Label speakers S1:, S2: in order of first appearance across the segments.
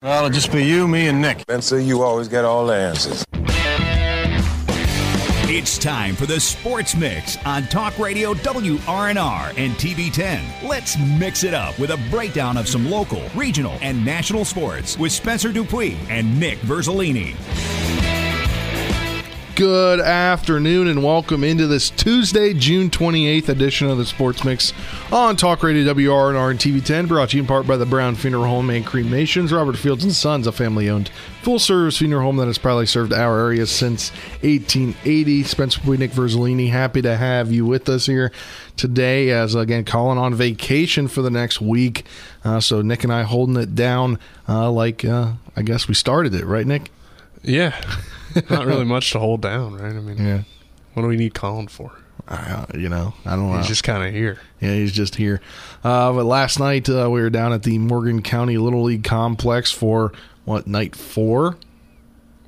S1: Well, it'll just be you, me, and Nick.
S2: Spencer, you always get all the answers.
S3: It's time for the Sports Mix on Talk Radio WRNR and TV10. Let's mix it up with a breakdown of some local, regional, and national sports with Spencer Dupuis and Nick Verzolini.
S4: Good afternoon and welcome into this Tuesday, June 28th edition of the Sports Mix on Talk Radio WRNR and TV10, brought to you in part by the Brown Funeral Home and Cremations. Robert Fields and Sons, a family owned full service funeral home that has proudly served our area since 1880. Spencer Nick Verzolini, happy to have you with us here today as again Colin on vacation for the next week. Uh, so Nick and I holding it down uh, like uh, I guess we started it, right, Nick?
S5: Yeah. Not really much to hold down, right? I mean,
S4: Yeah.
S5: what do we need Colin for?
S4: Uh, you know, I don't know.
S5: He's just kind of here.
S4: Yeah, he's just here. Uh, but last night uh, we were down at the Morgan County Little League Complex for what night four?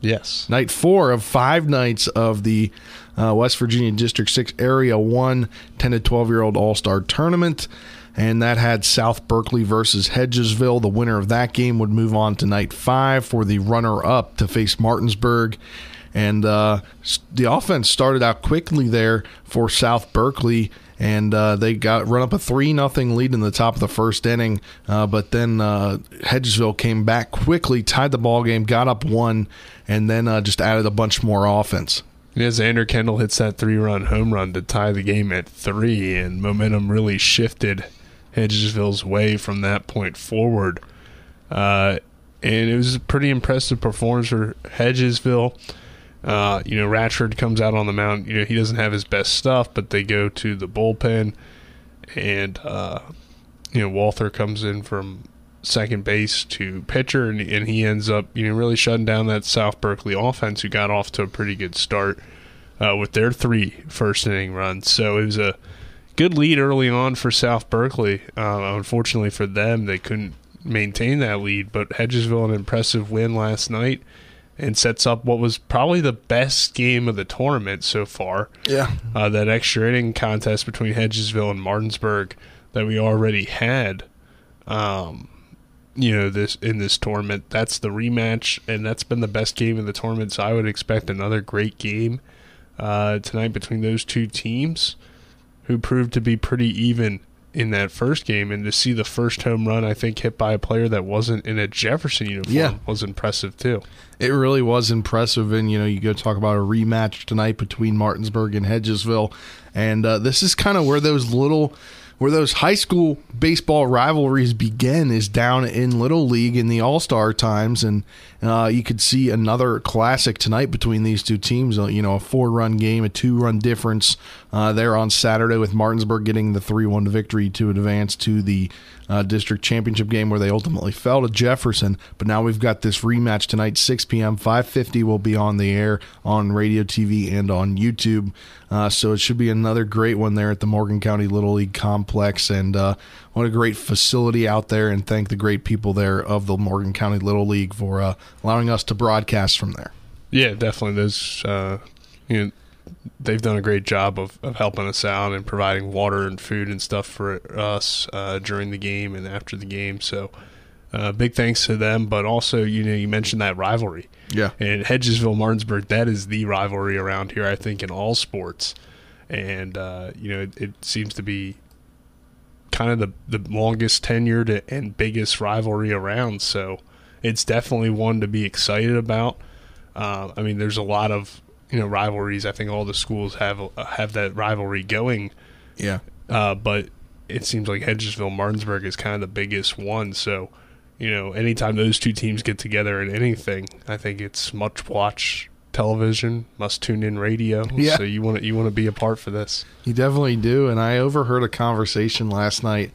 S5: Yes.
S4: Night four of five nights of the uh, West Virginia District Six Area One 10 to 12 year old All Star Tournament, and that had South Berkeley versus Hedgesville. The winner of that game would move on to night five for the runner up to face Martinsburg. And uh, the offense started out quickly there for South Berkeley, and uh, they got run up a three nothing lead in the top of the first inning. Uh, but then uh, Hedgesville came back quickly, tied the ball game, got up one, and then uh, just added a bunch more offense.
S5: Yeah, Xander Kendall hits that three run home run to tie the game at three, and momentum really shifted Hedgesville's way from that point forward. Uh, and it was a pretty impressive performance for Hedgesville. Uh, you know, Ratchford comes out on the mound. You know, he doesn't have his best stuff, but they go to the bullpen, and uh, you know, Walther comes in from second base to pitcher, and, and he ends up you know really shutting down that South Berkeley offense, who got off to a pretty good start uh, with their three first inning runs. So it was a good lead early on for South Berkeley. Uh, unfortunately for them, they couldn't maintain that lead, but Hedgesville an impressive win last night. And sets up what was probably the best game of the tournament so far
S4: Yeah,
S5: uh, that extra inning contest between Hedgesville and Martinsburg that we already had. Um, you know this in this tournament. That's the rematch, and that's been the best game of the tournament. So I would expect another great game uh, tonight between those two teams, who proved to be pretty even in that first game. And to see the first home run, I think hit by a player that wasn't in a Jefferson uniform,
S4: Yeah.
S5: was impressive too.
S4: it really was impressive. And you know, you go talk about a rematch tonight between Martinsburg and Hedgesville, and uh, this is kind of where those little. Where those high school baseball rivalries begin is down in Little League in the All Star times, and uh, you could see another classic tonight between these two teams. Uh, you know, a four run game, a two run difference uh, there on Saturday, with Martinsburg getting the three one victory to advance to the uh, district championship game where they ultimately fell to Jefferson. But now we've got this rematch tonight, 6 p.m. 5:50 will be on the air on radio, TV, and on YouTube. Uh, so it should be another great one there at the Morgan County Little League Complex, and uh, what a great facility out there. And thank the great people there of the Morgan County Little League for uh, allowing us to broadcast from there.
S5: Yeah, definitely. Those, uh, you know, they've done a great job of, of helping us out and providing water and food and stuff for us uh, during the game and after the game. So, uh, big thanks to them. But also, you know, you mentioned that rivalry.
S4: Yeah.
S5: And Hedgesville Martinsburg, that is the rivalry around here, I think, in all sports. And, uh, you know, it, it seems to be kind of the, the longest tenured and biggest rivalry around. So it's definitely one to be excited about. Uh, I mean, there's a lot of you know rivalries. I think all the schools have uh, have that rivalry going,
S4: Yeah.
S5: uh, but it seems like Hedgesville Martinsburg is kind of the biggest one. So you know, anytime those two teams get together in anything, I think it's much watch television, must tune in radio.
S4: Yeah.
S5: So you want to you want to be a part for this.
S4: You definitely do. And I overheard a conversation last night.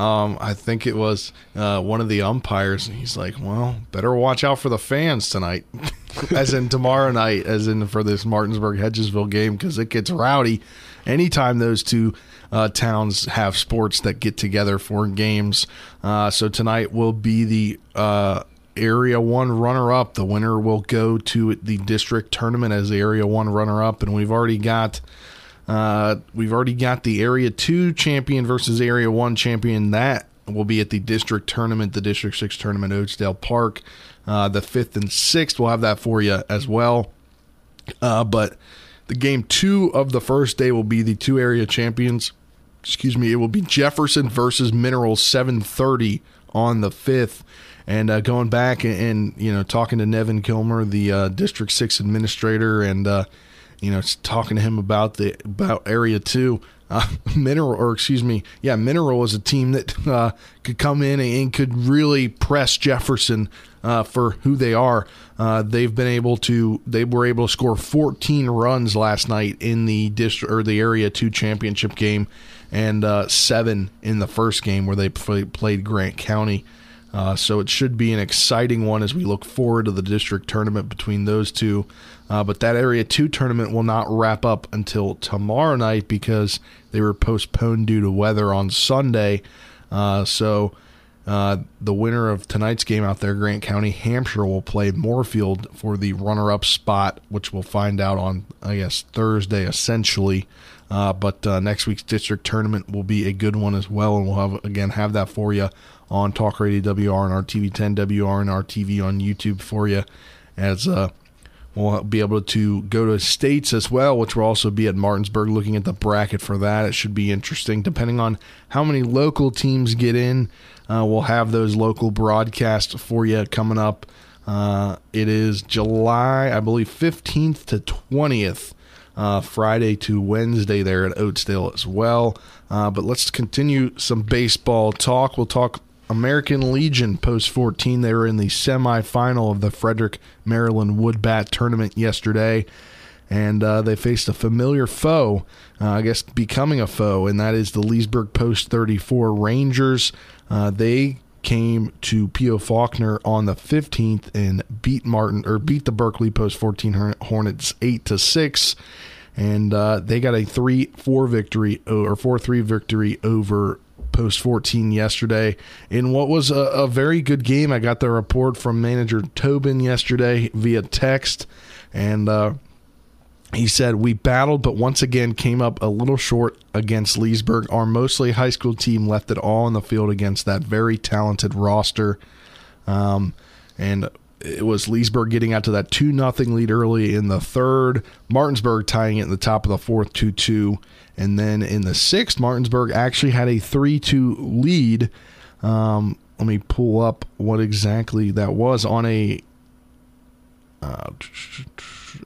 S4: Um, I think it was uh, one of the umpires. and He's like, "Well, better watch out for the fans tonight, as in tomorrow night, as in for this Martinsburg Hedgesville game, because it gets rowdy anytime those two uh, towns have sports that get together for games. Uh, so tonight will be the uh, Area One runner-up. The winner will go to the district tournament as the Area One runner-up, and we've already got. Uh, we've already got the Area 2 champion versus Area 1 champion. That will be at the district tournament, the District 6 tournament, Oatesdale Park. Uh, the 5th and 6th, we'll have that for you as well. Uh, but the game two of the first day will be the two area champions. Excuse me, it will be Jefferson versus Mineral 730 on the 5th. And uh, going back and, and, you know talking to Nevin Kilmer, the uh, District Six administrator, and uh, you know talking to him about the about Area Two, uh, Mineral or excuse me, yeah, Mineral is a team that uh, could come in and could really press Jefferson uh, for who they are. they've been able to they were able to score 14 runs last night in the district or the Area Two championship game, and seven in the first game where they play, played Grant County. Uh, so it should be an exciting one as we look forward to the district tournament between those two. Uh, but that Area 2 tournament will not wrap up until tomorrow night because they were postponed due to weather on Sunday. Uh, so uh, the winner of tonight's game out there, Grant County, Hampshire, will play Moorfield for the runner up spot, which we'll find out on, I guess, Thursday essentially. Uh, but uh, next week's district tournament will be a good one as well, and we'll have again have that for you on Talk Radio wr WRNR TV 10 wr WRNR TV on YouTube for you as uh, we'll be able to go to states as well, which will also be at Martinsburg. Looking at the bracket for that, it should be interesting. Depending on how many local teams get in, uh, we'll have those local broadcasts for you coming up. Uh, it is July, I believe, 15th to 20th. Uh, Friday to Wednesday there at Oatesdale as well. Uh, but let's continue some baseball talk. We'll talk American Legion post 14. They were in the semifinal of the Frederick, Maryland Woodbat tournament yesterday. And uh, they faced a familiar foe, uh, I guess becoming a foe, and that is the Leesburg Post 34 Rangers. Uh, they came to P.O. Faulkner on the 15th and beat Martin or beat the Berkeley Post 14 Hornets 8 to 6 and uh, they got a 3-4 victory or 4-3 victory over Post 14 yesterday in what was a, a, very good game. I got the report from manager Tobin yesterday via text, and uh, he said we battled, but once again came up a little short against Leesburg. Our mostly high school team left it all on the field against that very talented roster, um, and it was Leesburg getting out to that two nothing lead early in the third. Martinsburg tying it in the top of the fourth, two two. And then in the sixth, Martinsburg actually had a 3 2 lead. Um, let me pull up what exactly that was on a. Uh,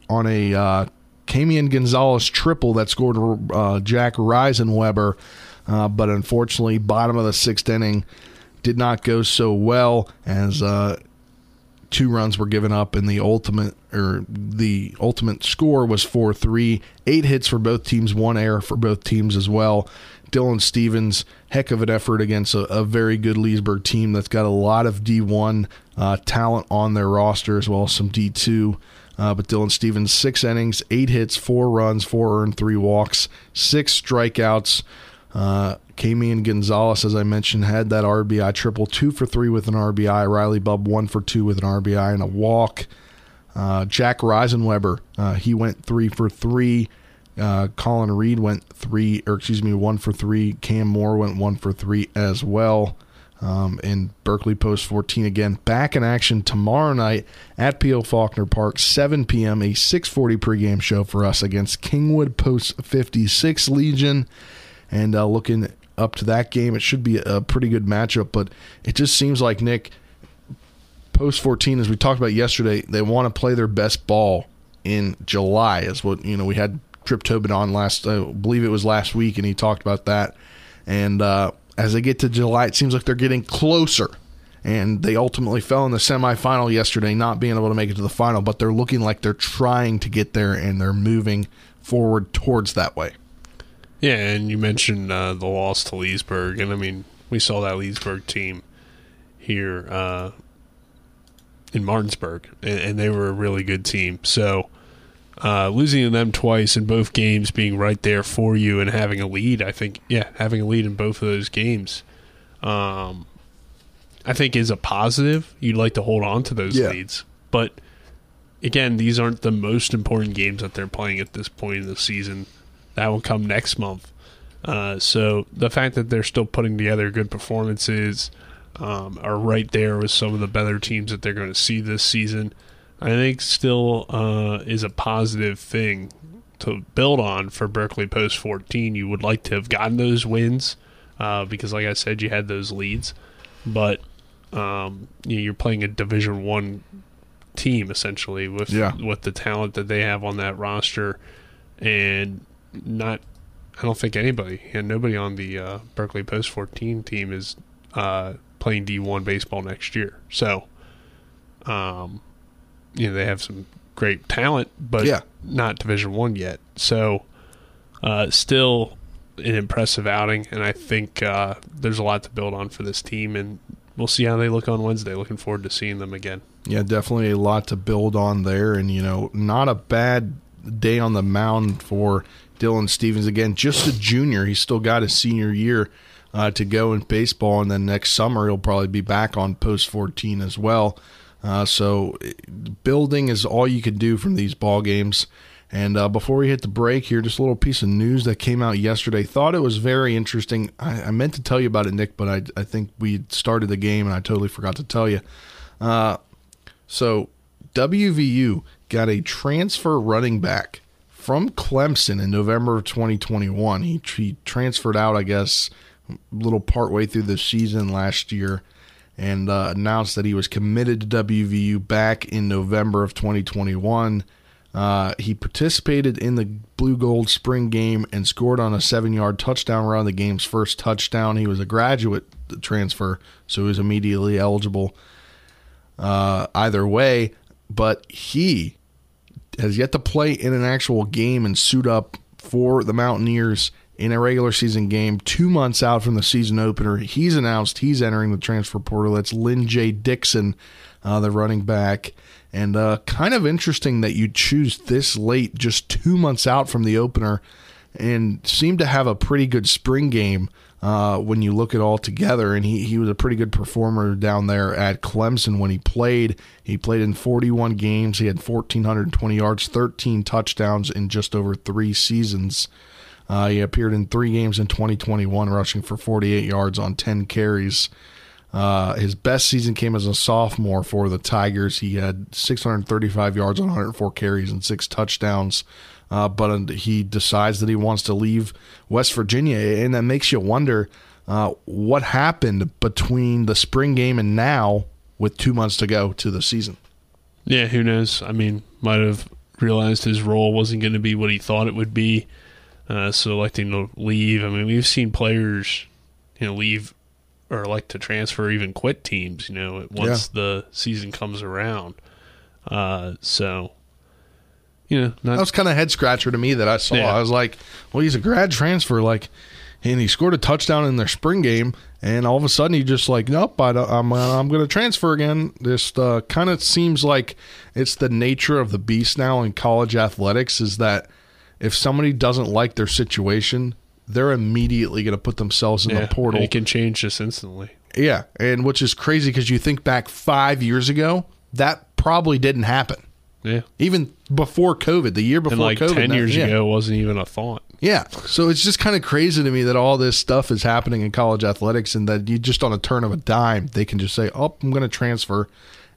S4: on a uh, Camian Gonzalez triple that scored uh, Jack Reisenweber, uh, but unfortunately, bottom of the sixth inning did not go so well as uh, two runs were given up, and the ultimate or the ultimate score was four three. Eight hits for both teams, one error for both teams as well. Dylan Stevens, heck of an effort against a, a very good Leesburg team that's got a lot of D1 uh, talent on their roster as well as some D2. Uh, but Dylan Stevens, six innings, eight hits, four runs, four earned, three walks, six strikeouts. Uh, Camian Gonzalez, as I mentioned, had that RBI triple, two for three with an RBI. Riley Bubb, one for two with an RBI and a walk. Uh, Jack Reisenweber, uh, he went three for three. Uh, Colin Reed went three, or excuse me, one for three. Cam Moore went one for three as well. Um, and Berkeley Post 14 again back in action tomorrow night at P.O. Faulkner Park, 7 p.m. A 6:40 pregame show for us against Kingwood Post 56 Legion. And uh, looking up to that game. It should be a pretty good matchup, but it just seems like Nick post 14 as we talked about yesterday, they want to play their best ball in July is what, you know, we had Trip Tobin on last I believe it was last week and he talked about that. And uh, as they get to July, it seems like they're getting closer. And they ultimately fell in the semifinal yesterday, not being able to make it to the final, but they're looking like they're trying to get there and they're moving forward towards that way.
S5: Yeah, and you mentioned uh, the loss to Leesburg, and I mean, we saw that Leesburg team here uh, in Martinsburg, and, and, they were a really good team. So uh, losing to them twice in both games, being right there for you, and having a lead, I think, yeah, having a lead in both of those games, um, I think is a positive. You'd like to hold on to those yeah. leads, but again, these aren't the most important games that they're playing at this point in the season that will come next month. Uh, so the fact that they're still putting together good performances um, are right there with some of the better teams that they're going to see this season. I think still uh, is a positive thing to build on for Berkeley Post 14. You would like to have gotten those wins uh, because, like I said, you had those leads, but um, you know, you're playing a Division One team essentially with
S4: Yeah.
S5: with the talent that they have on that roster, and not. I don't think anybody and nobody on the uh, Berkeley Post 14 team is uh, playing D1 baseball next year. So, um, you know, they have some great talent, but
S4: Yeah.
S5: not Division One yet. So, uh, still an impressive outing, and I think uh, there's a lot to build on for this team, and we'll see how they look on Wednesday. Looking forward to seeing them again.
S4: Yeah, definitely a lot to build on there, and you know, not a bad day on the mound for Dylan Stevens. Again, just a junior. He's still got his senior year uh, to go in baseball, and then next summer he'll probably be back on post fourteen as well. Uh, so, building is all you can do from these ball games. And uh, before we hit the break here, just a little piece of news that came out yesterday. Thought it was very interesting. I, I meant to tell you about it, Nick, but I, I think we started the game and I totally forgot to tell you. Uh, so WVU got a transfer running back from Clemson in November of 2021. He, he transferred out, I guess, a little partway through the season last year and uh, announced that he was committed to WVU back in November of 2021. Uh, he participated in the blue gold spring game and scored on a seven yard touchdown run, the game's first touchdown. He was a graduate transfer, so he was immediately eligible uh, either way. But he has yet to play in an actual game and suit up for the Mountaineers in a regular season game. Two months out from the season opener, he's announced he's entering the transfer portal. That's Lyn-J Dixon, uh, the running back. And uh, kind of interesting that you choose this late, just two months out from the opener, and seem to have a pretty good spring game uh, when you look at all together. And he, he was a pretty good performer down there at Clemson when he played. He played in 41 games. He had 1,420 yards, 13 touchdowns in just over three seasons. Uh, he appeared in three games in 2021, rushing for 48 yards on 10 carries. Uh, his best season came as a sophomore for the Tigers. He had 635 yards on 104 carries and six touchdowns. Uh, but he decides that he wants to leave West Virginia, and that makes you wonder uh, what happened between the spring game and now, with two months to go to the season.
S5: Yeah, who knows? I mean, might have realized his role wasn't going to be what he thought it would be, uh, so electing to leave. I mean, we've seen players, you know, leave or like to transfer, or even quit teams. You know, once the season comes around. Uh, so, you know, not
S4: That was kind of head scratcher to me that I saw.
S5: Yeah.
S4: I was like, well, he's a grad transfer, like, and he scored a touchdown in their spring game, and all of a sudden he just like, nope, I don't, I'm I'm going to transfer again. This uh, kind of seems like it's the nature of the beast now in college athletics is that if somebody doesn't like their situation, they're immediately going to put themselves in
S5: yeah,
S4: the portal.
S5: It can change this instantly.
S4: Yeah, and which is crazy because you think back five years ago, that probably didn't happen.
S5: Yeah.
S4: Even before COVID, the year before
S5: And like
S4: COVID,
S5: 10
S4: that-
S5: years
S4: yeah.
S5: ago, wasn't even a thought.
S4: Yeah. So it's just kind of crazy to me that all this stuff is happening in college athletics and that you just on a turn of a dime, they can just say, oh, I'm going to transfer.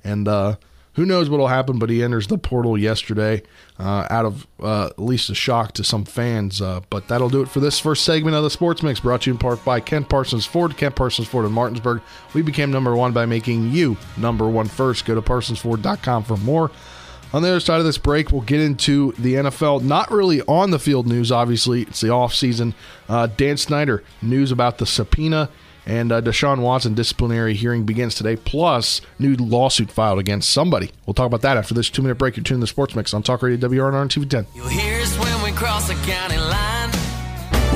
S4: And uh, who knows what will happen, but he enters the portal yesterday uh, out of uh, at least a shock to some fans. Uh, but that'll do it for this first segment of the Sports Mix brought to you in part by Kent Parsons Ford. Kent Parsons Ford in Martinsburg. We became number one by making you number one first. Go to parsonsford.com for more. On the other side of this break, we'll get into the NFL. Not really on the field news, obviously. It's the offseason. Uh, Dan Snyder, news about the subpoena, and uh, Deshaun Watson disciplinary hearing begins today, plus new lawsuit filed against somebody. We'll talk about that after this two minute break. You're tuning to the Sports Mix on Talk Radio WRNR and TV 10.
S6: You'll hear us when we cross the county line.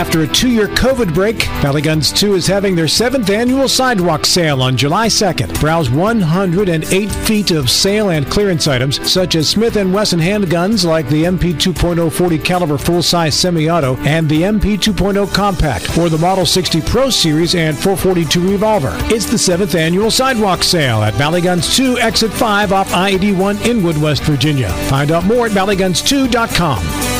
S7: After a two year COVID break, Valley Guns 2 is having their seventh annual sidewalk sale on July 2nd. Browse 108 feet of sale and clearance items such as Smith & Wesson handguns like the MP 2.0 40 caliber full-size semi-auto and the MP 2.0 compact or the Model 60 Pro Series and 442 revolver. It's the seventh annual sidewalk sale at Valley Guns 2 Exit 5 off I-81 Inwood, West Virginia. Find out more at valleyguns2.com.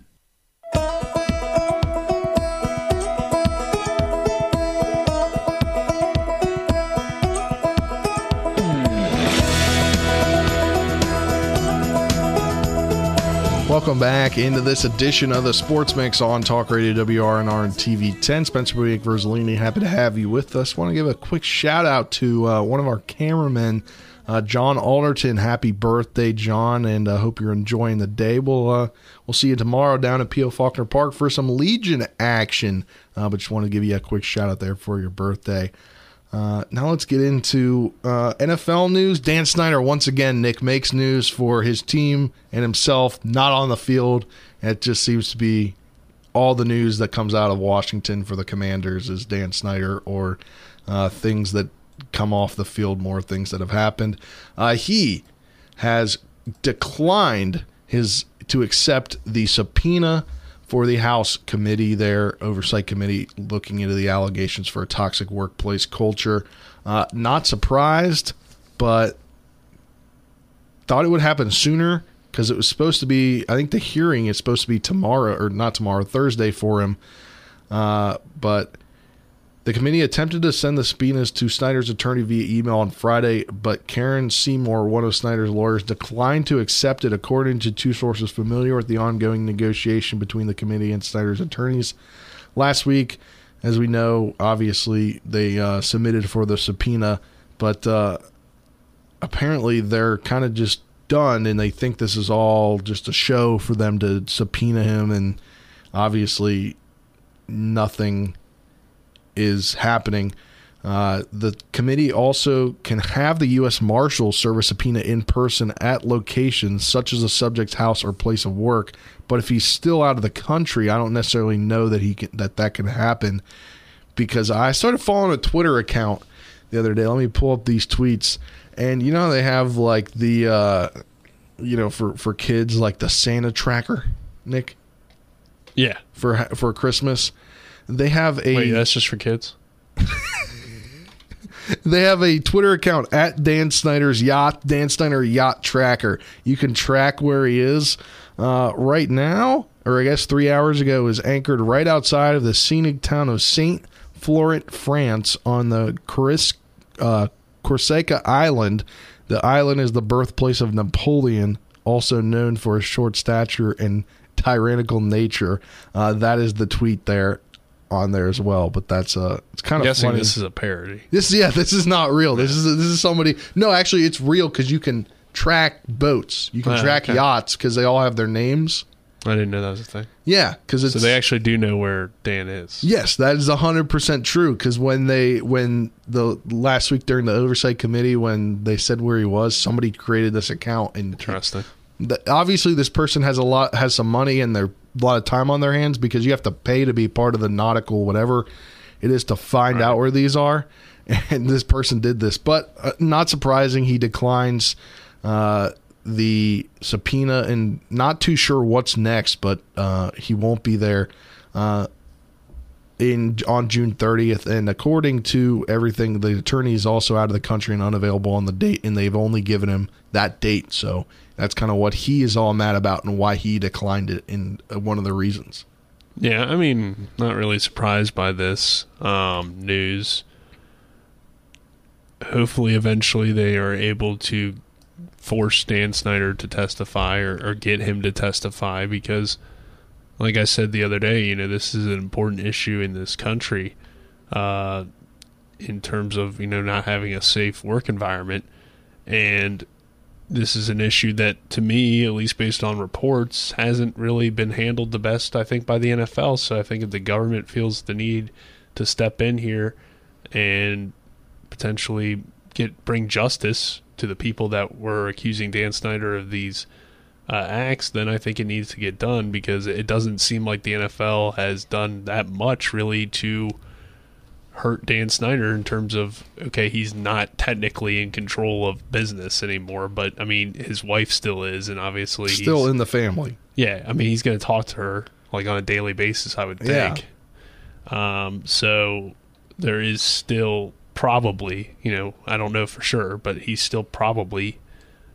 S4: Welcome back into this edition of the Sports Mix on Talk Radio WRNR and TV 10. Spencer Buick Verzolini, happy to have you with us. Want to give a quick shout out to uh, one of our cameramen, uh, John Alderton. Happy birthday, John, and I uh, hope you're enjoying the day. We'll uh, we'll see you tomorrow down at P.O. Faulkner Park for some Legion action. Uh, but just want to give you a quick shout out there for your birthday. Uh, now let's get into uh, NFL news. Dan Snyder once again, Nick makes news for his team and himself, not on the field. It just seems to be all the news that comes out of Washington for the Commanders is Dan Snyder or uh, things that come off the field, more things that have happened. Uh, he has declined his to accept the subpoena for the House committee there, oversight committee, looking into the allegations for a toxic workplace culture. Uh, not surprised, but thought it would happen sooner because it was supposed to be. I think the hearing is supposed to be tomorrow, or not tomorrow, Thursday for him. Uh, but the committee attempted to send the subpoenas to Snyder's attorney via email on Friday, but Karen Seymour, one of Snyder's lawyers, declined to accept it, according to two sources familiar with the ongoing negotiation between the committee and Snyder's attorneys. Last week, as we know, obviously they uh, submitted for the subpoena, but uh, apparently they're kind of just done, and they think this is all just a show for them to subpoena him, and obviously nothing is happening. Uh, the committee also can have the U.S. Marshal serve a subpoena in person at locations such as a subject's house or place of work. But if he's still out of the country, I don't necessarily know that he can, that that can happen because I started following a Twitter account the other day. Let me pull up these tweets, and you know they have like the uh, you know for for kids like the Santa tracker, Nick.
S5: Yeah,
S4: for for Christmas they have a
S5: Wait, that's just for kids.
S4: they have a Twitter account at Dan Snyder's yacht, Dan Snyder Yacht Tracker. You can track where he is uh, right now, or I guess three hours ago, is anchored right outside of the scenic town of Saint Florent, France, on the Coris, uh, Corsica Island. The island is the birthplace of Napoleon, also known for his short stature and tyrannical nature. Uh, that is the tweet there on there as well. But that's uh, it's kind
S5: I'm
S4: of
S5: guessing
S4: funny.
S5: this is a parody.
S4: This yeah, this is not real. This is this is somebody. No, actually, it's real because you can track boats. You can
S5: Ah,
S4: track
S5: okay.
S4: yachts because they all have their names.
S5: I didn't know that was a thing.
S4: Yeah, because it's
S5: So they actually do know where Dan is.
S4: Yes, that is hundred percent true. Because when they when the last week during the oversight committee when they said where he was, somebody created this account and
S5: Interesting.
S4: the, obviously this person has a lot has some money and their a lot of time on their hands because you have to pay to be part of the nautical whatever it is to find out where these are and this person did this. But uh, not surprising, he declines uh, the subpoena, and not too sure what's next. But uh, he won't be there uh, in on June 30th. And according to everything, the attorney is also out of the country and unavailable on the date, and they've only given him that date. So that's kind of what he is all mad about and why he declined it. In uh, one of the reasons.
S5: Yeah, I mean, not really surprised by this um, news. Hopefully, eventually, they are able to force Dan Snyder to testify or, or get him to testify because, like I said the other day, you know, this is an important issue in this country uh, in terms of, you know, not having a safe work environment. And this is an issue that, to me, at least based on reports, hasn't really been handled the best, I think, by the NFL. So I think if the government feels the need to step in here and potentially get bring justice to the people that were accusing Dan Snyder of these uh, acts, then I think it needs to get done because it doesn't seem like the NFL has done that much really to hurt Dan Snyder in terms of okay, he's not technically in control of business anymore, but I mean his wife still is, and obviously He's Still
S4: in the family.
S5: yeah, I mean he's going to talk to her like on a daily basis, I would think. Um, so there is still probably, you know, I don't know for sure, but he's still probably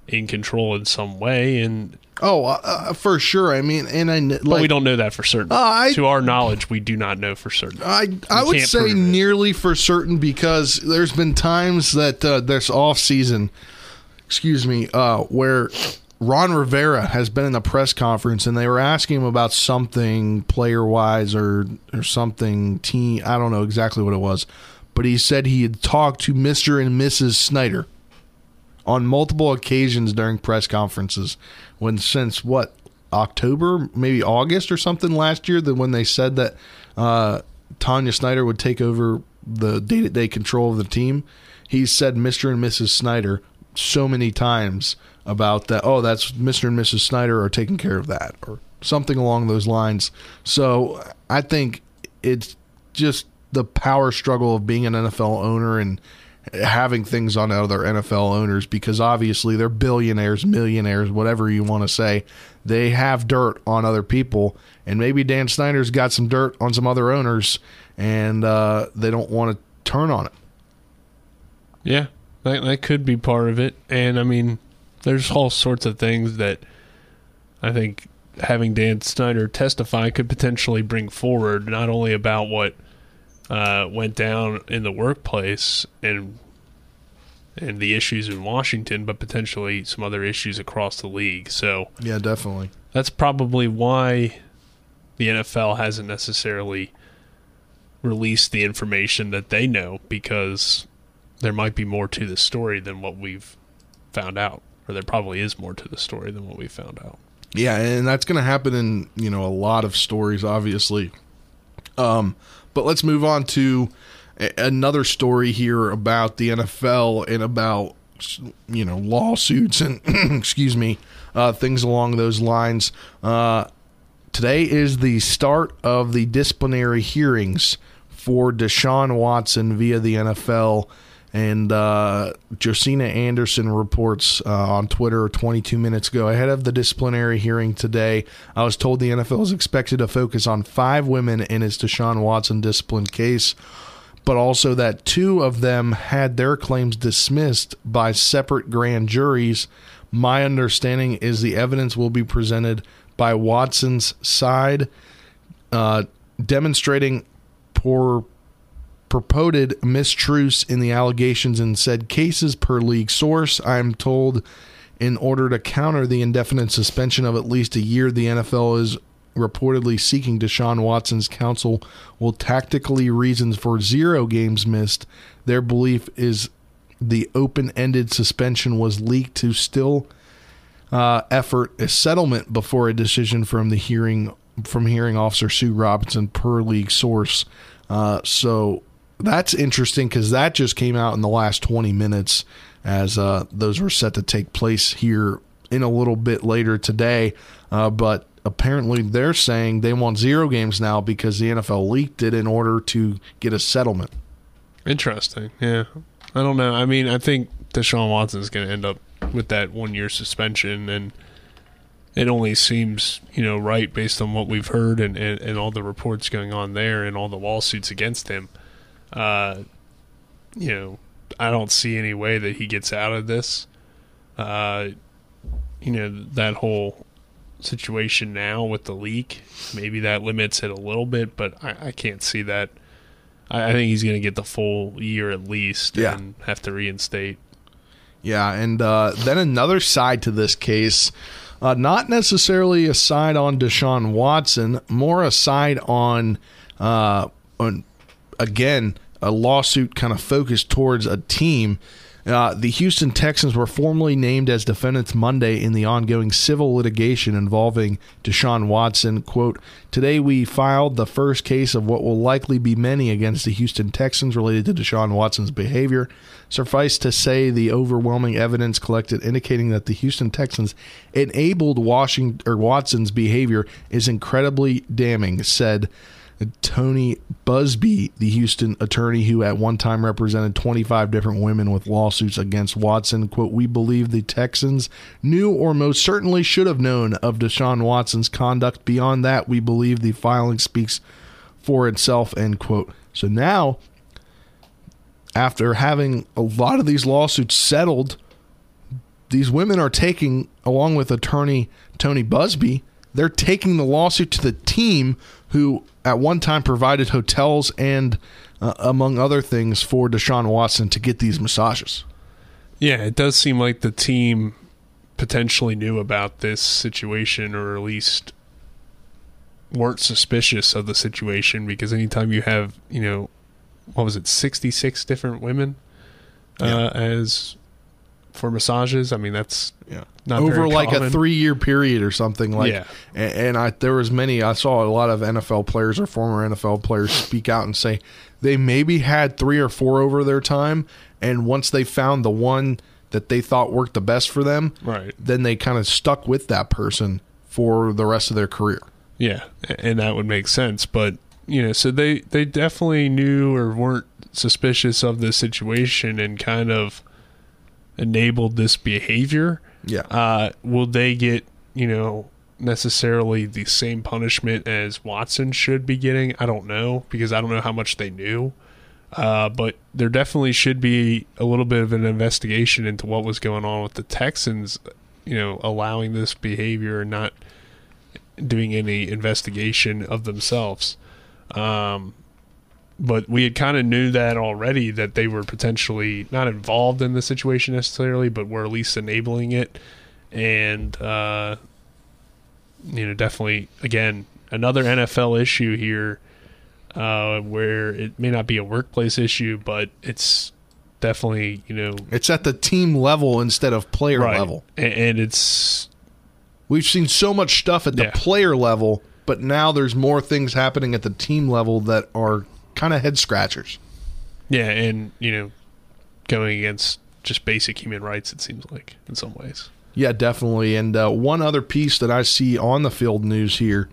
S5: in control in some way, and
S4: Oh, uh, uh, for sure. I mean, and I kn-
S5: but we don't know that for certain.
S4: Uh, I-
S5: to our knowledge, we do not know for certain.
S4: I I
S5: We
S4: would say nearly for certain because there's been times that uh, this off season, excuse me, uh, where Ron Rivera has been in a press conference and they were asking him about something player wise or or something team. I don't know exactly what it was, but he said he had talked to Mister and Mrs. Snyder on multiple occasions during press conferences when since what October, maybe August or something last year, that when they said that uh, Tanya Snyder would take over the day to day control of the team, he said Mr. and Mrs. Snyder so many times about that. Oh, that's Mr. and Mrs. Snyder are taking care of that, or something along those lines. So I think it's just the power struggle of being an NFL owner and having things on other NFL owners because obviously they're billionaires, millionaires, whatever you want to say. They have dirt on other people, and maybe Dan Snyder's got some dirt on some other owners, and uh, they don't want to turn on it.
S5: Yeah, that that could be part of it. And I mean, there's all sorts of things that I think having Dan Snyder testify could potentially bring forward, not only about what uh, went down in the workplace and and the issues in Washington, but potentially some other issues across the league. So
S4: Yeah, definitely.
S5: that's probably why the NFL hasn't necessarily released the information that they know because there might be more to the story than what we've found out, or there probably is more to the story than what we found out.
S4: Yeah, and that's going to happen in you know a lot of stories, obviously. Um, but let's move on to a- another story here about the NFL and about you know lawsuits and excuse me uh, things along those lines. Uh, today is the start of the disciplinary hearings for Deshaun Watson via the NFL. And uh, Josina Anderson reports uh, on Twitter 22 minutes ago ahead of the disciplinary hearing today. I was told the NFL is expected to focus on five women in its Deshaun Watson discipline case, but also that two of them had their claims dismissed by separate grand juries. My understanding is the evidence will be presented by Watson's side, uh, demonstrating poor purported mistruths in the allegations in said cases per league source. I'm told in order to counter the indefinite suspension of at least a year, the NFL is reportedly seeking Deshaun Watson's counsel will tactically reasons for zero games missed. Their belief is the open-ended suspension was leaked to still uh, effort a settlement before a decision from the hearing from hearing officer Sue Robinson per league source. Uh, so that's interesting because that just came out in the last 20 minutes as uh, those were set to take place here in a little bit later today. Uh, but apparently they're saying they want zero games now because the NFL leaked it in order to get a settlement.
S5: Interesting. Yeah. I don't know. I mean, I think Deshaun Watson is going to end up with that one year suspension, and it only seems, you know, right based on what we've heard and, and, and all the reports going on there and all the lawsuits against him. Uh, you know, I don't see any way that he gets out of this. Uh, you know, that whole situation now with the leak, maybe that limits it a little bit, but I, I can't see that. I, I think he's going to get the full year at least
S4: Yeah.
S5: and have to reinstate.
S4: Yeah, and uh, then another side to this case, uh, not necessarily a side on Deshaun Watson, more a side on, uh, on again, a lawsuit kind of focused towards a team. Uh, the Houston Texans were formally named as defendants Monday in the ongoing civil litigation involving Deshaun Watson. Quote, Today we filed the first case of what will likely be many against the Houston Texans related to Deshaun Watson's behavior. Suffice to say, the overwhelming evidence collected indicating that the Houston Texans enabled Washington or Watson's behavior is incredibly damning, said Tony Buzbee, the Houston attorney who at one time represented 25 different women with lawsuits against Watson. Quote, We believe the Texans knew or most certainly should have known of Deshaun Watson's conduct. Beyond that, we believe the filing speaks for itself, end quote. So now, after having a lot of these lawsuits settled, these women are taking, along with attorney Tony Buzbee, they're taking the lawsuit to the team who at one time provided hotels and, uh, among other things, for Deshaun Watson to get these massages.
S5: Yeah, it does seem like the team potentially knew about this situation or at least weren't suspicious of the situation because anytime you have, you know, what was it, 66 different women uh, as for massages, I mean, that's
S4: Yeah.
S5: not
S4: over like a three year period or something like
S5: Yeah.
S4: and, and i there was many i saw a lot of nfl players or former nfl players speak out and say they maybe had three or four over their time and once they found the one that they thought worked the best for them
S5: Right.
S4: then they kind of stuck with that person for the rest of their career
S5: Yeah, and that would make sense. But you know, so they they definitely knew or weren't suspicious of the situation and kind of enabled this behavior.
S4: Yeah.
S5: Uh, will they get you know necessarily the same punishment as Watson should be getting? I don't know because I don't know how much they knew. Uh, but there definitely should be a little bit of an investigation into what was going on with the Texans, you know, allowing this behavior and not doing any investigation of themselves. Um, but we had kind of knew that already that they were potentially not involved in the situation necessarily, but were at least enabling it. And, uh, you know, definitely, again, another NFL issue here uh, where it may not be a workplace issue, but it's definitely, you know,
S4: it's at the team level instead of player
S5: right.
S4: level
S5: And, and it's
S4: we've seen so much stuff at the
S5: Yeah.
S4: player level but now there's more things happening at the team level that are kind of head scratchers
S5: Yeah, and you know, going against just basic human rights, it seems like in some ways.
S4: Yeah, definitely. And uh, one other piece that I see on the field news here,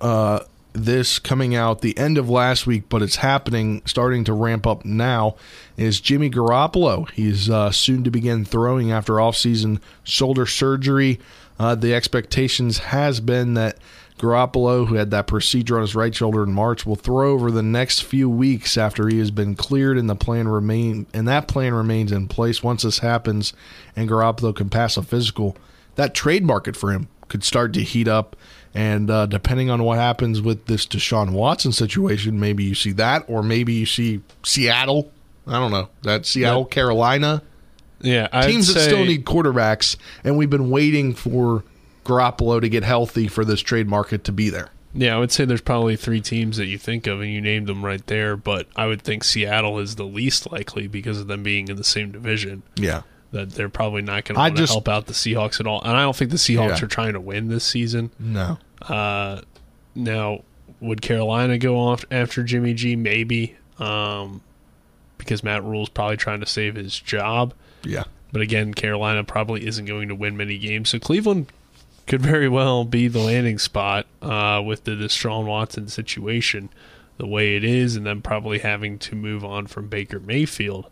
S4: uh, this coming out the end of last week, but it's happening, starting to ramp up now, is Jimmy Garoppolo. He's uh, soon to begin throwing after offseason shoulder surgery. Uh, the expectations has been that Garoppolo, who had that procedure on his right shoulder in March, will throw over the next few weeks after he has been cleared, and the plan remain and that plan remains in place. Once this happens, and Garoppolo can pass a physical, that trade market for him could start to heat up. And uh, depending on what happens with this Deshaun Watson situation, maybe you see that, or maybe you see Seattle. I don't know that Seattle, Carolina
S5: Yeah, I'd
S4: teams that still need quarterbacks, and we've been waiting for Garoppolo to get healthy for this trade market to be there.
S5: Yeah, I would say there's probably three teams that you think of, and you named them right there. But I would think Seattle is the least likely because of them being in the same division.
S4: Yeah.
S5: That they're probably not going
S4: I
S5: to help out the Seahawks at all, and I don't think the Seahawks
S4: Yeah.
S5: are trying to win this season.
S4: No.
S5: Uh, now, would Carolina go off after Jimmy G? Maybe, um, because Matt Rhule's probably trying to save his job.
S4: Yeah.
S5: But again, Carolina probably isn't going to win many games, so Cleveland could very well be the landing spot uh, with the Deshaun Watson situation. the way it is, and then probably having to move on from Baker Mayfield.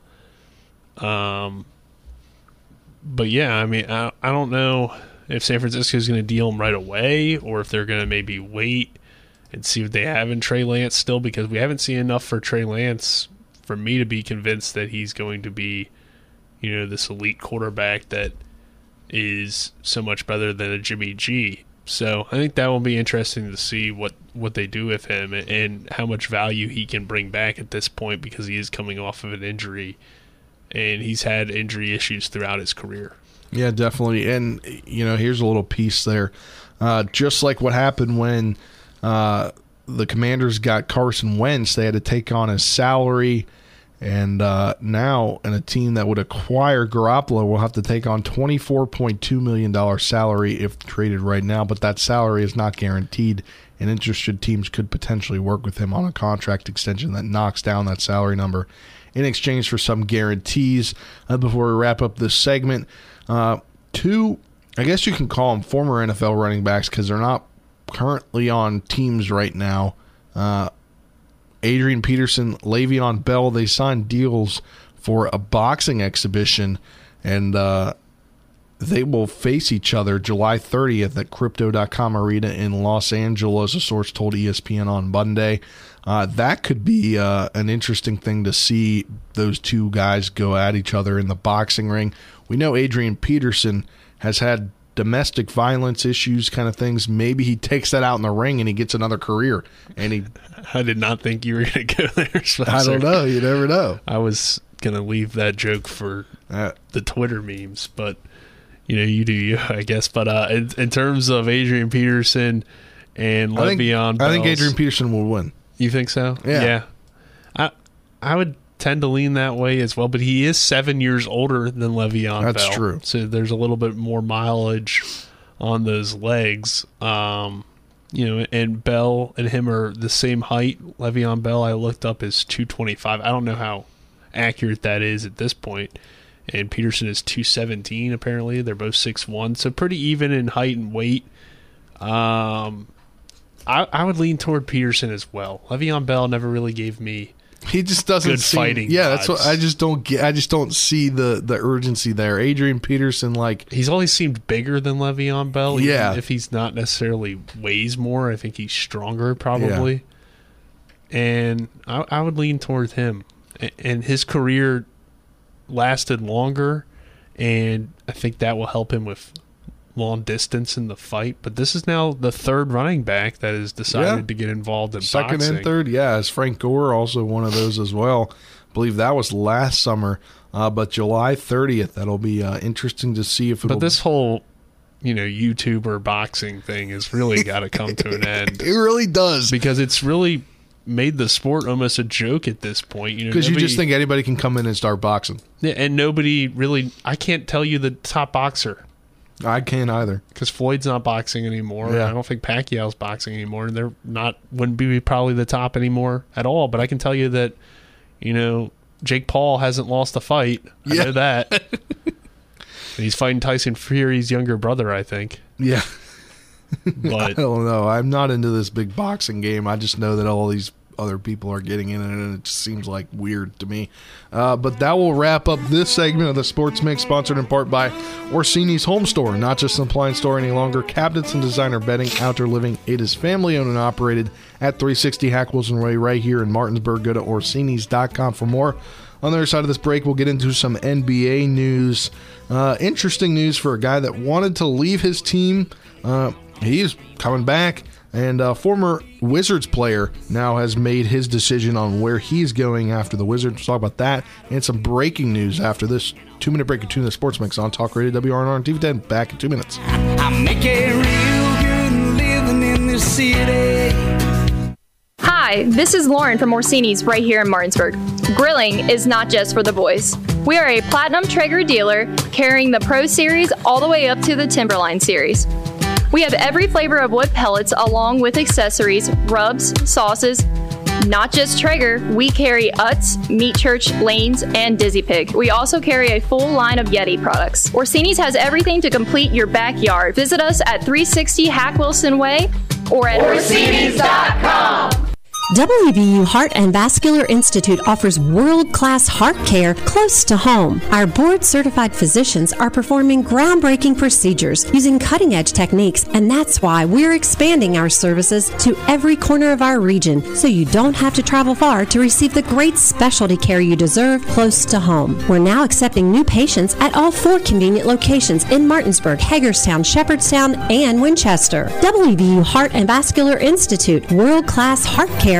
S5: Um, but yeah, I mean, I, I don't know if San Francisco is going to deal him right away or if they're going to maybe wait and see what they have in Trey Lance still because we haven't seen enough for Trey Lance for me to be convinced that he's going to be, you know, this elite quarterback that is so much better than a Jimmy G. So I think that will be interesting to see what, what they do with him and, how much value he can bring back at this point because he is coming off of an injury and he's had injury issues throughout his career.
S4: Yeah, definitely. And you know, here's a little piece there. Uh, just like what happened when uh, the Commanders got Carson Wentz, they had to take on his salary. And uh, now, in a team that would acquire Garoppolo, will have to take on $24.2 million salary if traded right now. But that salary is not guaranteed, and interested teams could potentially work with him on a contract extension that knocks down that salary number in exchange for some guarantees. Uh, before we wrap up this segment, uh, two, I guess you can call them former NFL running backs because they're not currently on teams right now. Uh, Adrian Peterson, Le'Veon Bell, they signed deals for a boxing exhibition, and uh, they will face each other July 30th at Crypto.com Arena in Los Angeles, a source told ESPN on Monday. Uh, that could be uh, an interesting thing to see those two guys go at each other in the boxing ring. We know Adrian Peterson has had domestic violence issues, kind of things. Maybe he takes that out in the ring and he gets another career. And he,
S5: I did not think you were going to go there. Spencer.
S4: I don't know. You never know.
S5: I was going to leave that joke for
S4: Uh,
S5: the Twitter memes, but you know, you do you, I guess. But uh, in, in terms of Adrian Peterson and
S4: I think,
S5: Le'Veon,
S4: I think Adrian Peterson will win.
S5: You think so?
S4: Yeah.
S5: I I would tend to lean that way as well, but he is seven years older than Le'Veon
S4: That's
S5: Bell.
S4: true.
S5: So there's a little bit more mileage on those legs. Um, you know, and Bell and him are the same height. Le'Veon Bell, I looked up, is 225. I don't know how accurate that is at this point. And Peterson is 217, apparently. They're both 6'1, so pretty even in height and weight. Um, I, I would lean toward Peterson as well. Le'Veon Bell never really gave me
S4: He just doesn't
S5: Good fighting
S4: Yeah, that's what. I just don't get. I just don't see the the urgency there. Adrian Peterson, like
S5: he's always seemed bigger than Le'Veon Bell. even
S4: Yeah.
S5: if he's not necessarily weighs more, I think he's stronger probably. And I, I would lean towards him. And his career lasted longer, and I think that will help him with long distance in the fight. But this is now the third running back that has decided
S4: Yeah.
S5: to get involved in
S4: second
S5: boxing.
S4: and third. Yeah, is Frank Gore also one of those as well? I believe that was last summer, uh, but July 30th. That'll be uh, interesting to see if.
S5: But this whole, you know, YouTuber boxing thing has really got to come to an end.
S4: it really does
S5: because it's really made the sport almost a joke at this point. You know,
S4: because you just think anybody can come in and start boxing.
S5: yeah, and nobody really. I can't tell you the top boxer
S4: I can't either.
S5: because Floyd's not boxing anymore.
S4: Yeah.
S5: I don't think Pacquiao's boxing anymore. and They're not wouldn't be probably the top anymore at all. But I can tell you that, you know, Jake Paul hasn't lost a fight. I
S4: Yeah.
S5: know that. and he's fighting Tyson Fury's younger brother, I think.
S4: Yeah,
S5: But I
S4: don't know. I'm not into this big boxing game. I just know that all these other people are getting in it, and it just seems like weird to me. Uh, but that will wrap up this segment of the Sports Mix, sponsored in part by Orsini's Home Store. Not just an appliance store any longer. Cabinets and designer bedding, outdoor living. It is family owned and operated at 360 Hack Wilson Way right here in Martinsburg. Go to Orsini's.com for more. On the other side of this break, we'll get into some NBA news. Uh, interesting news for a guy that wanted to leave his team. Uh, he's coming back. And a former Wizards player now has made his decision on where he's going after the Wizards. We'll talk about that and some breaking news after this two minute break between the Sports Mix on Talk Radio WRNR and TV 10. Back in two minutes.
S8: I make it real good living in this city.
S9: Hi, this is Lauren from Orsini's right here in Martinsburg. Grilling is not just for the boys. We are a Platinum Traeger dealer carrying the Pro Series all the way up to the Timberline Series. We have every flavor of wood pellets along with accessories, rubs, sauces. Not just Traeger, we carry Utz, Meat Church, Lanes, and Dizzy Pig. We also carry a full line of Yeti products. Orsini's has everything to complete your backyard. Visit us at 360 Hack Wilson Way or at Orsini's.com.
S10: WVU Heart and Vascular Institute offers world class heart care close to home. Our board certified physicians are performing groundbreaking procedures using cutting edge techniques, and that's why we're expanding our services to every corner of our region so you don't have to travel far to receive the great specialty care you deserve close to home. We're now accepting new patients at all four convenient locations in Martinsburg, Hagerstown, Shepherdstown, and Winchester. WVU Heart and Vascular Institute, world class heart care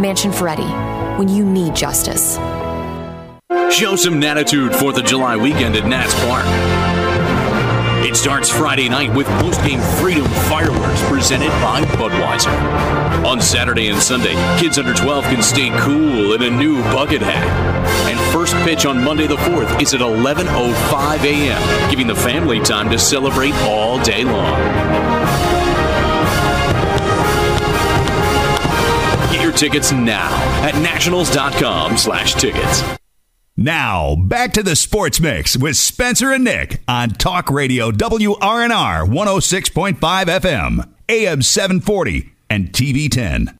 S11: Mansion Ferretti, when you need justice.
S12: Show some natitude 4th of July weekend at Nats Park. It starts Friday night with post-game Freedom Fireworks presented by Budweiser. On Saturday and Sunday, kids under 12 can stay cool in a new bucket hat. And first pitch on Monday the 4th is at 11:05 a.m., giving the family time to celebrate all day long. Tickets now at nationals.com slash tickets.
S3: Now, back to the Sports Mix with Spencer and Nick on Talk Radio WRNR 106.5 FM, AM 740, and TV 10.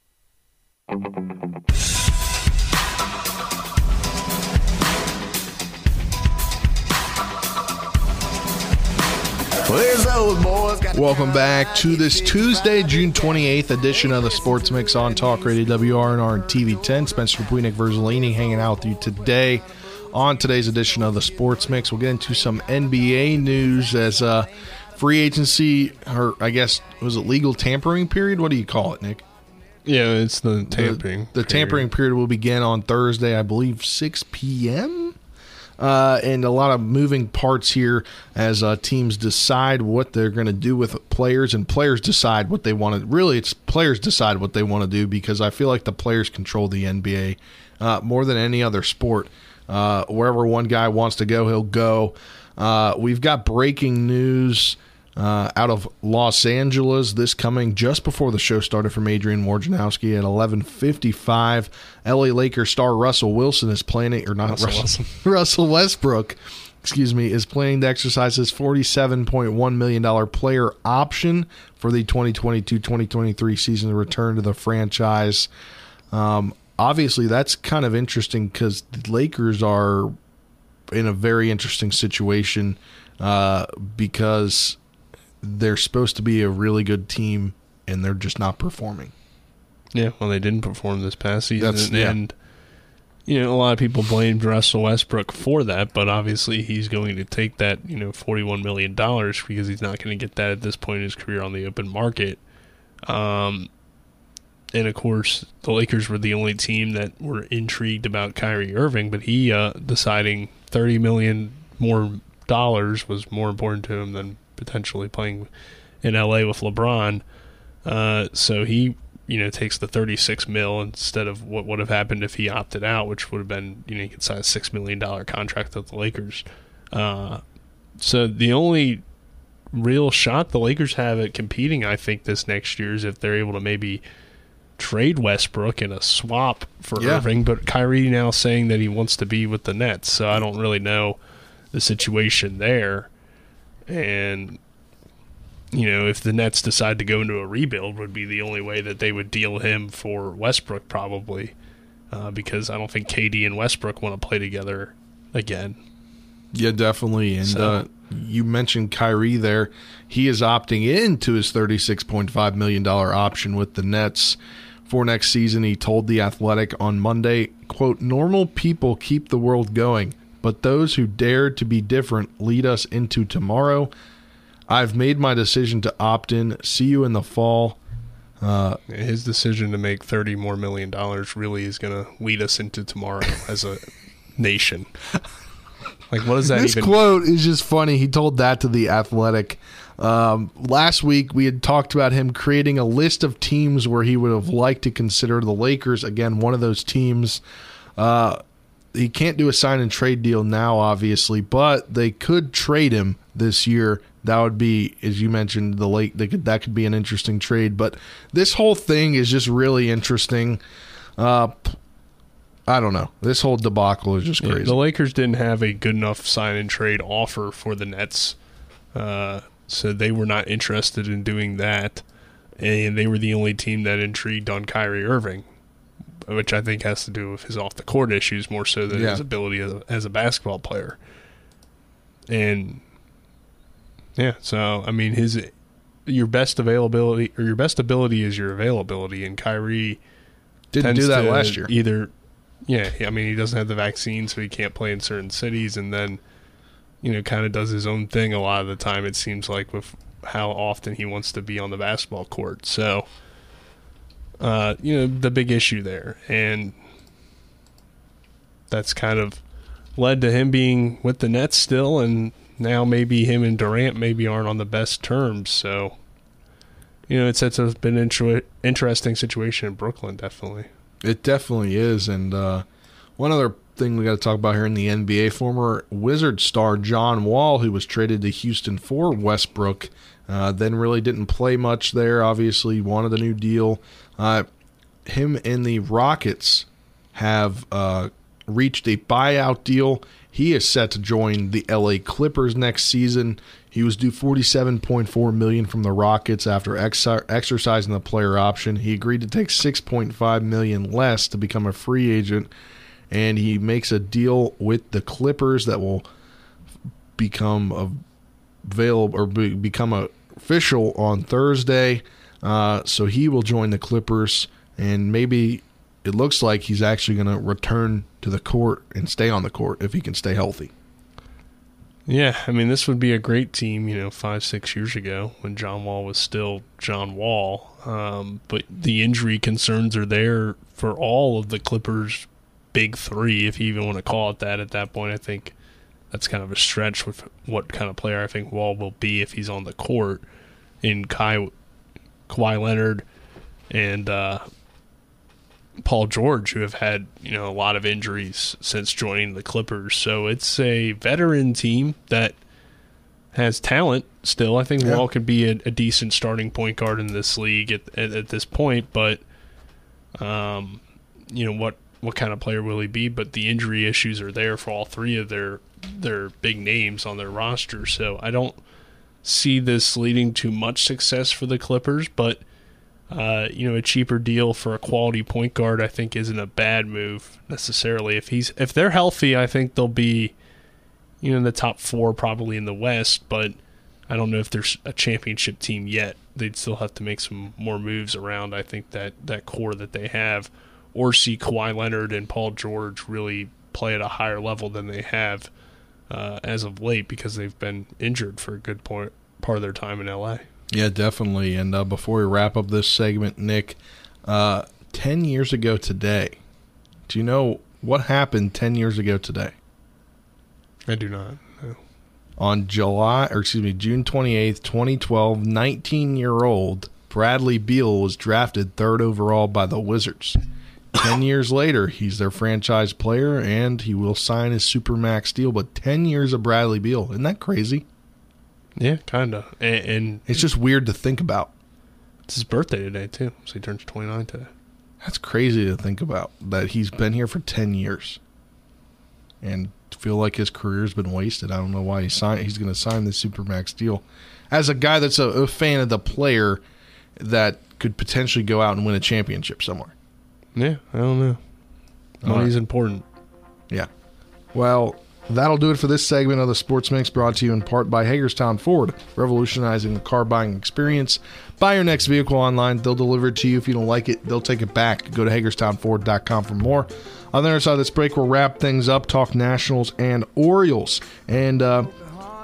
S4: Welcome back to this Tuesday, June 28th edition of the Sports Mix on Talk Radio WRNR and TV 10. Spencer DuPuis, Nick Verzolini hanging out with you today on today's edition of the Sports Mix. We'll get into some NBA news as uh, free agency, or I guess, was it legal tampering period? What do you call it, Nick?
S5: Yeah, it's the tampering.
S4: The, the tampering period will begin on Thursday, I believe, 6 p.m. Uh, and a lot of moving parts here as uh, teams decide what they're going to do with players, and players decide what they want to. Really, it's players decide what they want to do because I feel like the players control the NBA uh, more than any other sport. Uh, wherever one guy wants to go, he'll go. Uh, we've got breaking news uh, out of Los Angeles. This coming just before the show started from Adrian Wojnarowski at 11:55. LA Lakers star Russell Wilson is planning, or not
S5: Russell
S4: Russell, Russell Westbrook, excuse me, is planning to exercise his $47.1 million player option for the 2022-2023 season to return to the franchise. Um, obviously, that's kind of interesting because the Lakers are in a very interesting situation uh, because they're supposed to be a really good team and they're just not performing.
S5: Yeah, well, they didn't perform this past season,
S4: That's-
S5: and,
S4: yeah.
S5: and, you know a lot of people blamed Russell Westbrook for that, but obviously he's going to take that you know forty-one million dollars because he's not going to get that at this point in his career on the open market. Um, and of course, the Lakers were the only team that were intrigued about Kyrie Irving, but he uh, deciding thirty million more dollars was more important to him than potentially playing in LA with LeBron. Uh, so he, you know, takes the 36 mil instead of what would have happened if he opted out, which would have been, you know, he could sign a six million dollar contract with the Lakers. Uh, so the only real shot the Lakers have at competing, I think, this next year is if they're able to maybe trade Westbrook in a swap for
S4: Yeah.
S5: Irving. But Kyrie now saying that he wants to be with the Nets, so I don't really know the situation there. And you know, if the Nets decide to go into a rebuild, would be the only way that they would deal him for Westbrook, probably, uh, because I don't think KD and Westbrook want to play together again.
S4: Yeah, definitely. And
S5: So-
S4: uh, you mentioned Kyrie there. He is opting into his $36.5 million option with the Nets for next season. He told The Athletic on Monday, quote, normal people keep the world going, but those who dare to be different lead us into tomorrow. I've made my decision to opt in. See you in the fall. Uh,
S5: His decision to make thirty more million dollars really is going to lead us into tomorrow as a nation. Like, what does that
S4: this
S5: even?
S4: quote is just funny. He told that to the Athletic. Um, last week we had talked about him creating a list of teams where he would have liked to consider the Lakers again, one of those teams. Uh, he can't do a sign and trade deal now, obviously, but they could trade him this year. That would be, as you mentioned, the late. They could that could be an interesting trade. But this whole thing is just really interesting. Uh, I don't know. This whole debacle is just
S5: Yeah,
S4: crazy.
S5: the Lakers didn't have a good enough sign and trade offer for the Nets, uh, so they were not interested in doing that, and they were the only team that intrigued on Kyrie Irving, which I think has to do with his off the court issues more so than
S4: Yeah.
S5: his ability as a, as a basketball player. And yeah, so I mean his your best availability or your best ability is your availability, and Kyrie
S4: Didn't do that last year.
S5: Either, yeah, I mean he doesn't have the vaccine, so he can't play in certain cities, and then you know kind of does his own thing a lot of the time. It seems like with how often he wants to be on the basketball court. So, uh, you know the big issue there, and that's kind of led to him being with the Nets still, and now maybe him and Durant maybe aren't on the best terms. So, you know, it's it's been an inter- interesting situation in Brooklyn, definitely.
S4: It definitely is. And uh, one other thing we got to talk about here in the NBA former Wizard star John Wall, who was traded to Houston for Westbrook, uh, then really didn't play much there. Obviously, wanted a new deal. Uh, him and the Rockets have uh, reached a buyout deal. He is set to join the LA Clippers next season. He was due 47.4 million from the Rockets after ex- exercising the player option. He agreed to take 6.5 million less to become a free agent and he makes a deal with the Clippers that will become available or be, become official on Thursday. Uh, so he will join the Clippers, and maybe it looks like he's actually going to return to the court and stay on the court if he can stay healthy.
S5: Yeah, I mean, this would be a great team, you know, five, six years ago when John Wall was still John Wall. Um, but the injury concerns are there for all of the Clippers' big three, if you even want to call it that at that point. I think that's kind of a stretch with what kind of player I think Wall will be if he's on the court in Kai, Kawhi Leonard and uh, Paul George, who have had you know a lot of injuries since joining the Clippers. So it's a veteran team that has talent still. I think
S4: Yeah.
S5: Wall could be a, a decent starting point guard in this league at, at, at this point, but um, you know what what kind of player will he be? But the injury issues are there for all three of their their big names on their roster. So I don't see this leading to much success for the Clippers, but uh, you know, a cheaper deal for a quality point guard, I think, isn't a bad move necessarily. If he's if they're healthy, I think they'll be, you know, in the top four probably in the West. But I don't know if there's a championship team yet. They'd still have to make some more moves around. I think that that core that they have, or see Kawhi Leonard and Paul George really play at a higher level than they have uh, as of late because they've been injured for a good part part of their time in LA.
S4: Yeah, definitely. And uh, before we wrap up this segment, Nick, uh, 10 years ago today, do you know what happened 10 years ago today?
S5: I do not. No.
S4: On July, or excuse me, June 28th, 2012, 19 year old Bradley Beal was drafted third overall by the Wizards. 10 years later, he's their franchise player and he will sign his Supermax deal. But 10 years of Bradley Beal, isn't that crazy?
S5: Yeah, kind of. And, and
S4: It's just weird to think about.
S5: it's his birthday today too, so he turns twenty nine today.
S4: That's crazy to think about that he's been here for 10 years and feel like his career's been wasted. I don't know why he signed, he's going to sign the Supermax deal. As a guy that's a, a fan of the player that could potentially go out and win a championship somewhere.
S5: Yeah, I don't know. Money's
S4: right.
S5: important.
S4: Yeah. Well, that'll do it for this segment of the Sports Mix brought to you in part by Hagerstown Ford, revolutionizing the car buying experience. Buy your next vehicle online. They'll deliver it to you. If you don't like it, they'll take it back. Go to HagerstownFord.com for more. On the other side of this break, we'll wrap things up, talk Nationals and Orioles. And uh,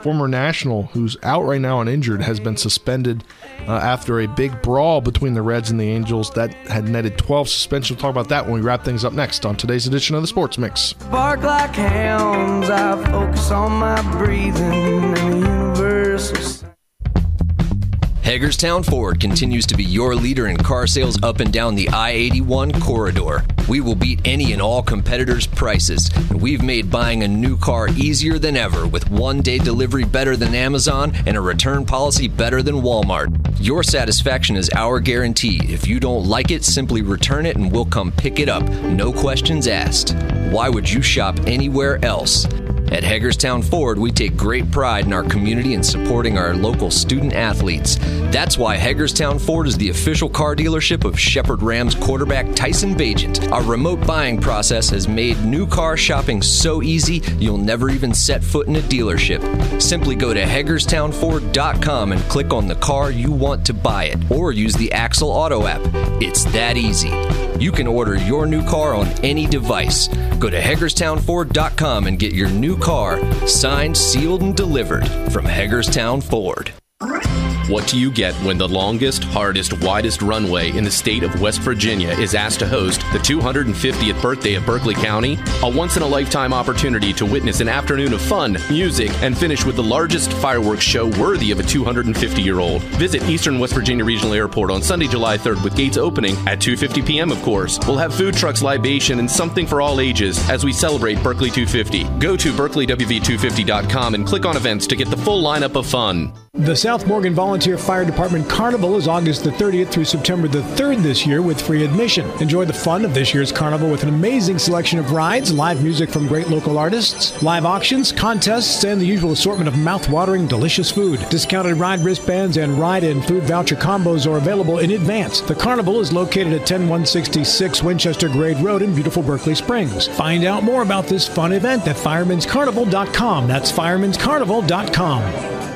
S4: former National, who's out right now and injured, has been suspended uh, after a big brawl between the Reds and the Angels that had netted 12 suspensions. We'll talk about that when we wrap things up next on today's edition of the Sports Mix.
S8: Bark like hounds, I focus on my breathing and the.
S13: Hagerstown Ford continues to be your leader in car sales up and down the I 81 corridor. We will beat any and all competitors' prices. And we've made buying a new car easier than ever with one day delivery better than Amazon and a return policy better than Walmart. Your satisfaction is our guarantee. If you don't like it, simply return it and we'll come pick it up. No questions asked. Why would you shop anywhere else? At Hagerstown Ford, we take great pride in our community and supporting our local student athletes. That's why Hagerstown Ford is the official car dealership of Shepherd Rams quarterback Tyson Bagent. Our remote buying process has made new car shopping so easy you'll never even set foot in a dealership. Simply go to HagerstownFord.com and click on the car you want to buy it, or use the Axle Auto app. It's that easy. You can order your new car on any device. Go to HagerstownFord.com and get your new car signed, sealed, and delivered from Hagerstown Ford.
S14: What do you get when the longest, hardest, widest runway in the state of West Virginia is asked to host the 250th birthday of Berkeley County? A once in a lifetime opportunity to witness an afternoon of fun, music, and finish with the largest fireworks show worthy of a 250 year old. Visit Eastern West Virginia Regional Airport on Sunday, July 3rd with gates opening at 2:50 p.m. of course. We'll have food trucks, libation, and something for all ages as we celebrate Berkeley 250. Go to berkeleyw250.com and click on events to get the full lineup of fun.
S7: The South Morgan Volunteer Fire Department Carnival is August the 30th through September the 3rd this year with free admission. Enjoy the fun of this year's carnival with an amazing selection of rides, live music from great local artists, live auctions, contests, and the usual assortment of mouth-watering, delicious food. Discounted ride wristbands and ride and food voucher combos are available in advance. The carnival is located at 10166 Winchester Grade Road in beautiful Berkeley Springs. Find out more about this fun event at firemanscarnival.com. That's firemanscarnival.com.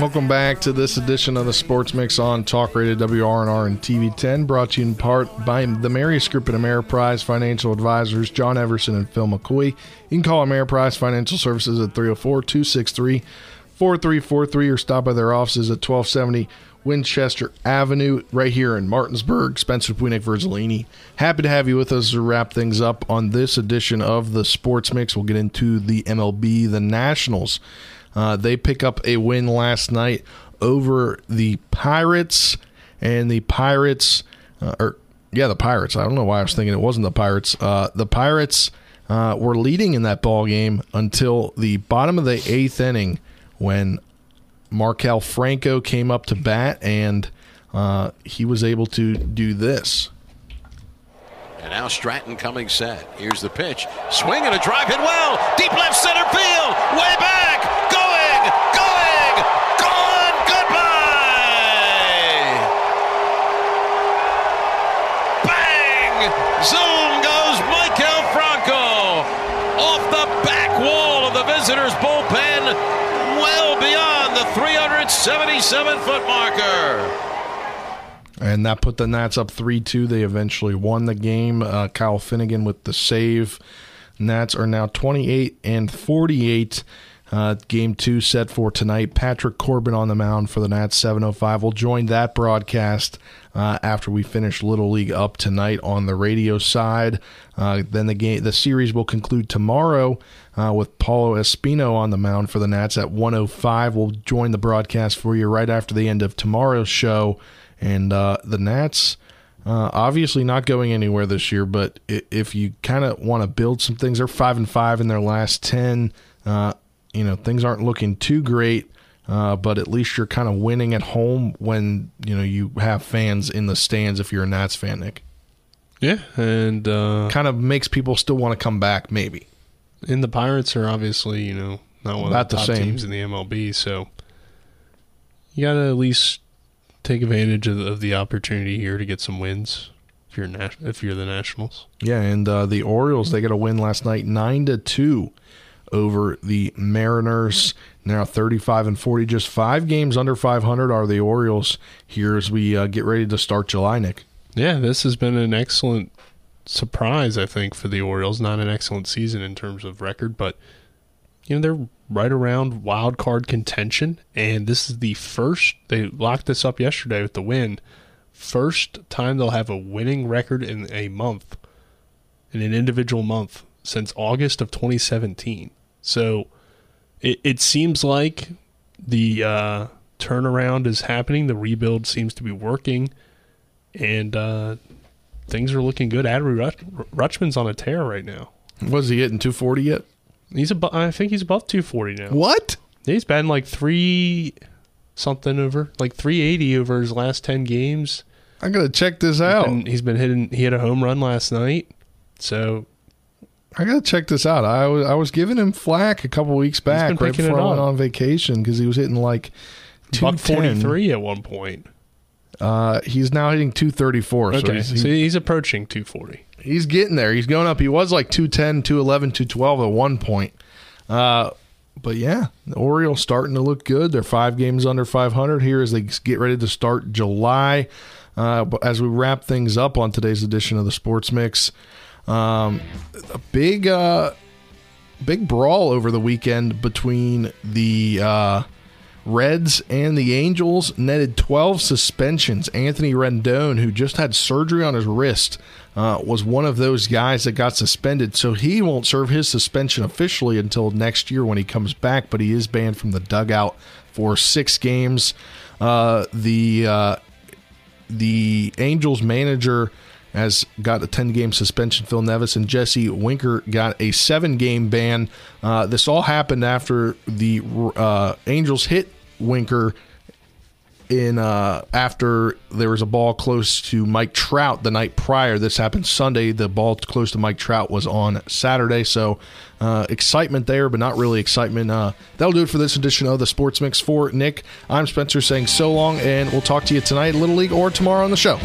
S4: Welcome back to this edition of the Sports Mix on Talk Radio WRNR and TV10, brought to you in part by the Marius Group and Ameriprise Financial Advisors, John Everson and Phil McCoy. You can call Ameriprise Financial Services at 304 263 4343 or stop by their offices at 1270 Winchester Avenue, right here in Martinsburg. Spencer Punick Verzolini. Happy to have you with us to wrap things up on this edition of the Sports Mix. We'll get into the MLB, the Nationals. Uh, they pick up a win last night over the Pirates, and the Pirates, uh, or yeah, the Pirates. I don't know why I was thinking it wasn't the Pirates. Uh, the Pirates uh, were leading in that ball game until the bottom of the eighth inning when Maikel Franco came up to bat, and uh, he was able to do this.
S15: And now Stratton coming set. Here's the pitch. Swing and a drive hit well. Deep left center field. Way back. Going. Going. Gone. Goodbye. Bang. Zoom goes Maikel Franco. Off the back wall of the visitors' bullpen. Well beyond the 377 foot marker.
S4: And that put the Nats up 3 2. They eventually won the game. Uh, Kyle Finnegan with the save. Nats are now 28 and 48. Uh, game two set for tonight. Patrick Corbin on the mound for the Nats 705. We'll join that broadcast uh, after we finish Little League up tonight on the radio side. Uh, then the game, the series will conclude tomorrow uh, with Paolo Espino on the mound for the Nats at 105. We'll join the broadcast for you right after the end of tomorrow's show. And uh, the Nats, uh, obviously not going anywhere this year, but if you kind of want to build some things, they're five and five in their last ten. Uh, you know, things aren't looking too great, uh, but at least you're kind of winning at home when you know you have fans in the stands. If you're a Nats fan, Nick.
S5: Yeah, and uh,
S4: kind of makes people still want to come back, maybe.
S5: And the Pirates are obviously, you know, not one
S4: Not
S5: of the
S4: the
S5: top
S4: same.
S5: teams in the MLB, so you got to at least take advantage of, of the opportunity here to get some wins if you're if you're the Nationals.
S4: Yeah, and uh, the Orioles they got a win last night, nine to two, over the Mariners. Now thirty-five and forty, just five games under five hundred are the Orioles here as we uh, get ready to start July. Nick.
S5: Yeah, this has been an excellent surprise, I think, for the Orioles. Not an excellent season in terms of record, but you know they're right around wild card contention, and this is the first they locked this up yesterday with the win. First time they'll have a winning record in a month, in an individual month since August of 2017. So it, it seems like the uh, turnaround is happening. The rebuild seems to be working, and uh, things are looking good. Adley Rutschman's on a tear right now.
S4: Was he hitting 240 yet?
S5: He's above. I think he's above 240 now.
S4: What?
S5: He's been like three something over, like 380 over his last 10 games.
S4: I gotta check this out.
S5: He's been, he's been hitting. He had a home run last night, so
S4: I gotta check this out. I was I was giving him flack a couple weeks back, right before
S5: it
S4: I went on vacation, because he was hitting like
S5: two
S4: forty
S5: three at one point.
S4: Uh, he's now hitting 234. So
S5: Okay,
S4: he's,
S5: so he's approaching 240.
S4: he's getting there. He's going up. He was like 210, 211, 212 at one point. Uh, but yeah, the Orioles starting to look good. They're five games under 500 here as they get ready to start July. Uh, as we wrap things up on today's edition of the Sports Mix, um, a big, uh, big brawl over the weekend between the uh, Reds and the Angels netted 12 suspensions. Anthony Rendon, who just had surgery on his wrist, uh, was one of those guys that got suspended. So he won't serve his suspension officially until next year when he comes back, but he is banned from the dugout for six games. Uh, the uh, the Angels manager has got a 10 game suspension. Phil Nevin and Jesse Winker got a seven game ban. Uh, this all happened after the uh, Angels hit Winker in uh, after there was a ball close to Mike Trout the night prior. This happened Sunday. The ball close to Mike Trout was on Saturday. So uh, excitement there, but not really excitement. Uh, that'll do it for this edition of the Sports Mix. For Nick, I'm Spencer saying so long, and we'll talk to you tonight, Little League, or tomorrow on the show.